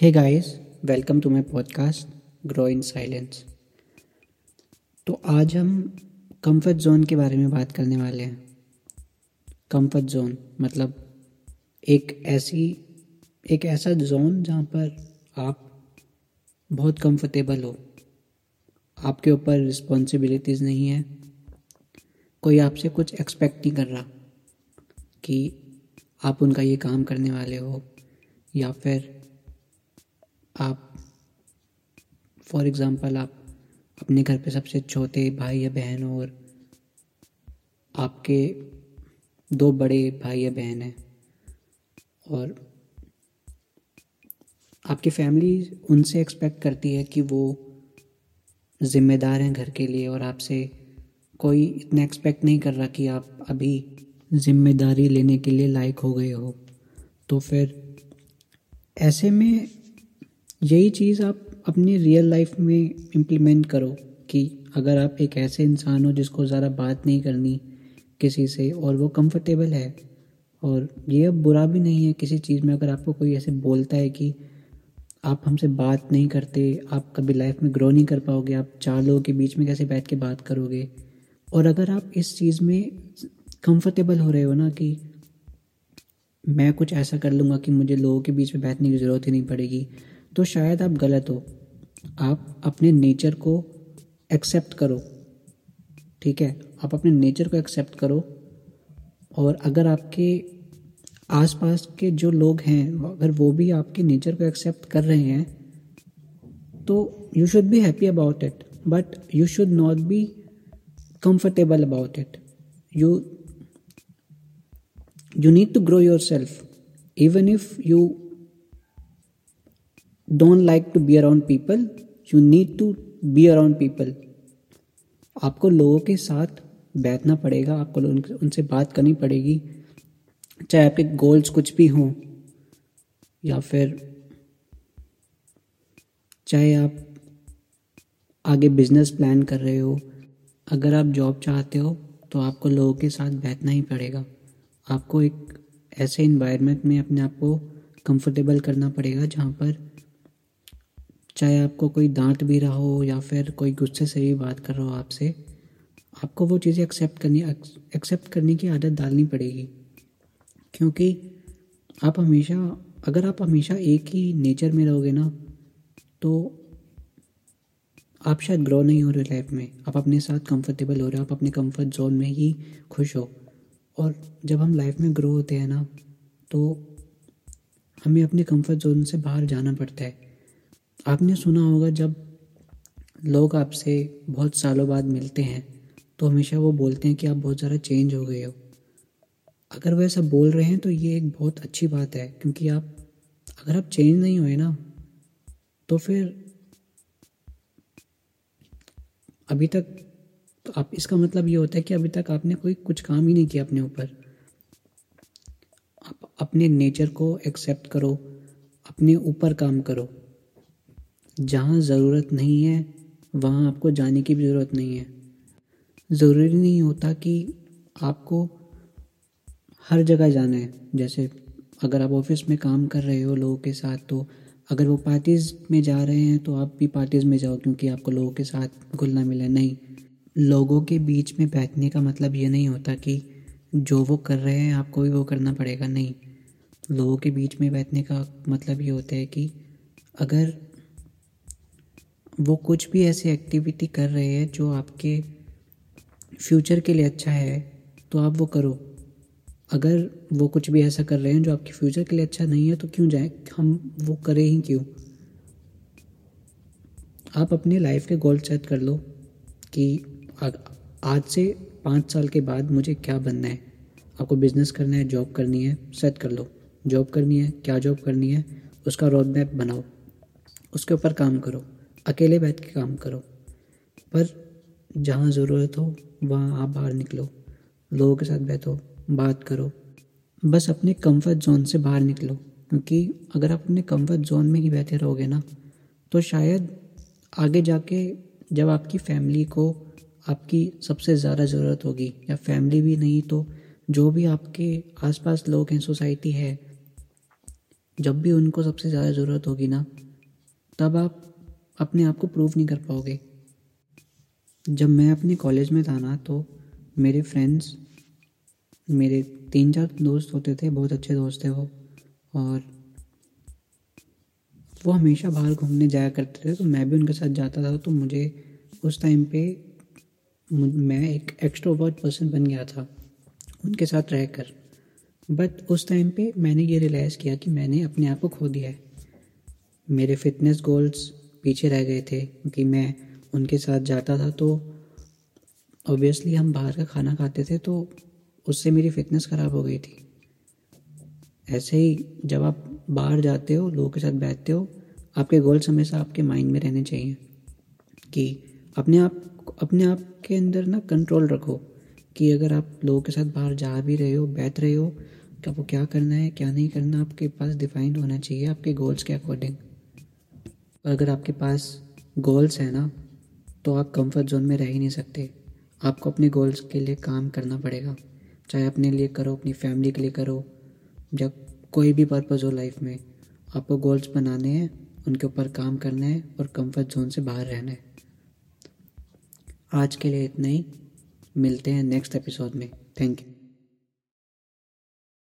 Hey guys welcome to my podcast grow in silence तो आज हम कंफर्ट जोन के बारे में बात करने वाले हैं। कंफर्ट जोन मतलब एक ऐसी, एक ऐसा जोन जहाँ पर आप बहुत कंफर्टेबल हो। आपके ऊपर रिस्पॉन्सिबिलिटीज़ नहीं है। कोई आपसे कुछ एक्सपेक्ट नहीं कर रहा कि आप उनका ये काम करने वाले हो, या फिर आप फॉर एग्ज़ाम्पल आप अपने घर पे सबसे छोटे भाई या बहन हो और आपके दो बड़े भाई या बहन हैं और आपकी फैमिली उनसे एक्सपेक्ट करती है कि वो ज़िम्मेदार हैं घर के लिए और आपसे कोई इतना एक्सपेक्ट नहीं कर रहा कि आप अभी ज़िम्मेदारी लेने के लिए लायक हो गए हो। तो फिर ऐसे में यही चीज़ आप अपनी रियल लाइफ में इम्प्लीमेंट करो कि अगर आप एक ऐसे इंसान हो जिसको ज़्यादा बात नहीं करनी किसी से और वो कंफर्टेबल है, और ये अब बुरा भी नहीं है किसी चीज़ में, अगर आपको कोई ऐसे बोलता है कि आप हमसे बात नहीं करते, आप कभी लाइफ में ग्रो नहीं कर पाओगे, आप चार लोगों के बीच में कैसे बैठ के बात करोगे? और अगर आप इस चीज़ में कंफर्टेबल हो रहे हो ना कि मैं कुछ ऐसा कर लूँगा कि मुझे लोगों के बीच में बैठने की ज़रूरत ही नहीं पड़ेगी तो शायद आप गलत हो। आप अपने नेचर को एक्सेप्ट करो। ठीक है? आप अपने नेचर को एक्सेप्ट करो। और अगर आपके आसपास के जो लोग हैं, अगर वो भी आपके नेचर को एक्सेप्ट कर रहे हैं तो you should be happy about it but you should not be comfortable about it you you need to grow yourself even if you don't like to be around people you need to be around people आपको लोगों के साथ बैठना पड़ेगा। आपको उनसे बात करनी पड़ेगी। चाहे आपके गोल्स कुछ भी हों, या फिर चाहे आप आगे बिज़नेस प्लान कर रहे हो। अगर आप जॉब चाहते हो तो आपको लोगों के साथ बैठना ही पड़ेगा। आपको एक ऐसे इन्वायरमेंट में अपने आप को कंफर्टेबल करना पड़ेगा, जहाँ पर चाहे आपको कोई डांट भी रहा हो या फिर कोई गुस्से से भी बात कर रहा हो आपसे, आपको वो चीज़ें एक्सेप्ट करनी एक्सेप्ट करने की आदत डालनी पड़ेगी। क्योंकि आप हमेशा, अगर आप हमेशा एक ही नेचर में रहोगे ना तो आप शायद ग्रो नहीं हो रहे लाइफ में। आप अपने साथ कंफर्टेबल हो रहे हो, आप अपने कंफर्ट जोन में ही खुश हो। और जब हम लाइफ में ग्रो होते हैं ना तो हमें अपने कंफर्ट जोन से बाहर जाना पड़ता है। आपने सुना होगा जब लोग आपसे बहुत सालों बाद मिलते हैं तो हमेशा वो बोलते हैं कि आप बहुत ज़्यादा चेंज हो गए हो। अगर वो ऐसा बोल रहे हैं तो ये एक बहुत अच्छी बात है, क्योंकि आप, अगर आप चेंज नहीं हुए ना तो फिर अभी तक तो आप, इसका मतलब ये होता है कि अभी तक आपने कोई कुछ काम ही नहीं किया अपने ऊपर। आप अपने नेचर को एक्सेप्ट करो, अपने ऊपर काम करो। जहाँ ज़रूरत नहीं है, वहाँ आपको जाने की भी ज़रूरत नहीं है। ज़रूरी नहीं होता कि आपको हर जगह जाना है। जैसे अगर आप ऑफ़िस में काम कर रहे हो लोगों के साथ तो अगर वो पार्टीज़ में जा रहे हैं तो आप भी पार्टीज़ में जाओ, क्योंकि आपको लोगों के साथ घुलना मिला। नहीं, लोगों के बीच में बैठने का मतलब ये नहीं होता कि जो वो कर रहे हैं, आपको भी वो करना पड़ेगा। नहीं, लोगों के बीच में बैठने का मतलब ये होता है कि अगर वो कुछ भी ऐसी एक्टिविटी कर रहे हैं जो आपके फ्यूचर के लिए अच्छा है तो आप वो करो। अगर वो कुछ भी ऐसा कर रहे हैं जो आपके फ्यूचर के लिए अच्छा नहीं है तो क्यों जाए? हम वो करें ही क्यों? आप अपने लाइफ के गोल सेट कर लो कि आज से पाँच साल के बाद मुझे क्या बनना है। आपको बिज़नेस करना है जॉब करनी है सेट कर लो। जॉब करनी है, क्या जॉब करनी है, उसका रोड मैप बनाओ। उसके ऊपर काम करो। अकेले बैठ के काम करो। पर जहाँ ज़रूरत हो, वहाँ आप बाहर निकलो। लोगों के साथ बैठो, बात करो। बस अपने कंफर्ट जोन से बाहर निकलो। क्योंकि अगर आप अपने कंफर्ट जोन में ही बैठे रहोगे ना तो शायद आगे जाके जब आपकी फैमिली को आपकी सबसे ज़्यादा ज़रूरत होगी, या फैमिली भी नहीं तो जो भी आपके आसपास लोग हैं सोसाइटी है, जब भी उनको सबसे ज़्यादा ज़रूरत होगी ना, तब आप अपने आप को प्रूव नहीं कर पाओगे। जब मैं अपने कॉलेज में था ना तो मेरे फ्रेंड्स मेरे तीन चार दोस्त होते थे, बहुत अच्छे दोस्त थे वो, और वो हमेशा बाहर घूमने जाया करते थे तो मैं भी उनके साथ जाता था तो मुझे उस टाइम पे मैं एक एक्स्ट्रोवर्ट पर्सन बन गया था, उनके साथ रहकर। बट उस टाइम पे मैंने ये रियलाइज़ किया कि मैंने अपने आप को खो दिया है। मेरे फिटनेस गोल्स पीछे रह गए थे, क्योंकि मैं उनके साथ जाता था तो ऑब्वियसली हम बाहर का खाना खाते थे तो उससे मेरी फिटनेस ख़राब हो गई थी। ऐसे ही जब आप बाहर जाते हो, लोगों के साथ बैठते हो, आपके गोल्स हमेशा आपके माइंड में रहने चाहिए कि अपने आप अपने आप के अंदर ना कंट्रोल रखो कि अगर आप लोगों के साथ बाहर जा भी रहे हो, बैठ रहे हो तो आपको क्या करना है, क्या नहीं करना, आपके पास डिफाइंड होना चाहिए, आपके गोल्स के अकॉर्डिंग अगर आपके पास गोल्स हैं ना तो आप कंफर्ट जोन में रह ही नहीं सकते। आपको अपने गोल्स के लिए काम करना पड़ेगा। चाहे अपने लिए करो, अपनी फैमिली के लिए करो जब कोई भी पर्पज़ हो लाइफ में, आपको गोल्स बनाने हैं, उनके ऊपर काम करना है और कंफर्ट जोन से बाहर रहना है। आज के लिए इतना ही। मिलते हैं नेक्स्ट एपिसोड में। Thank you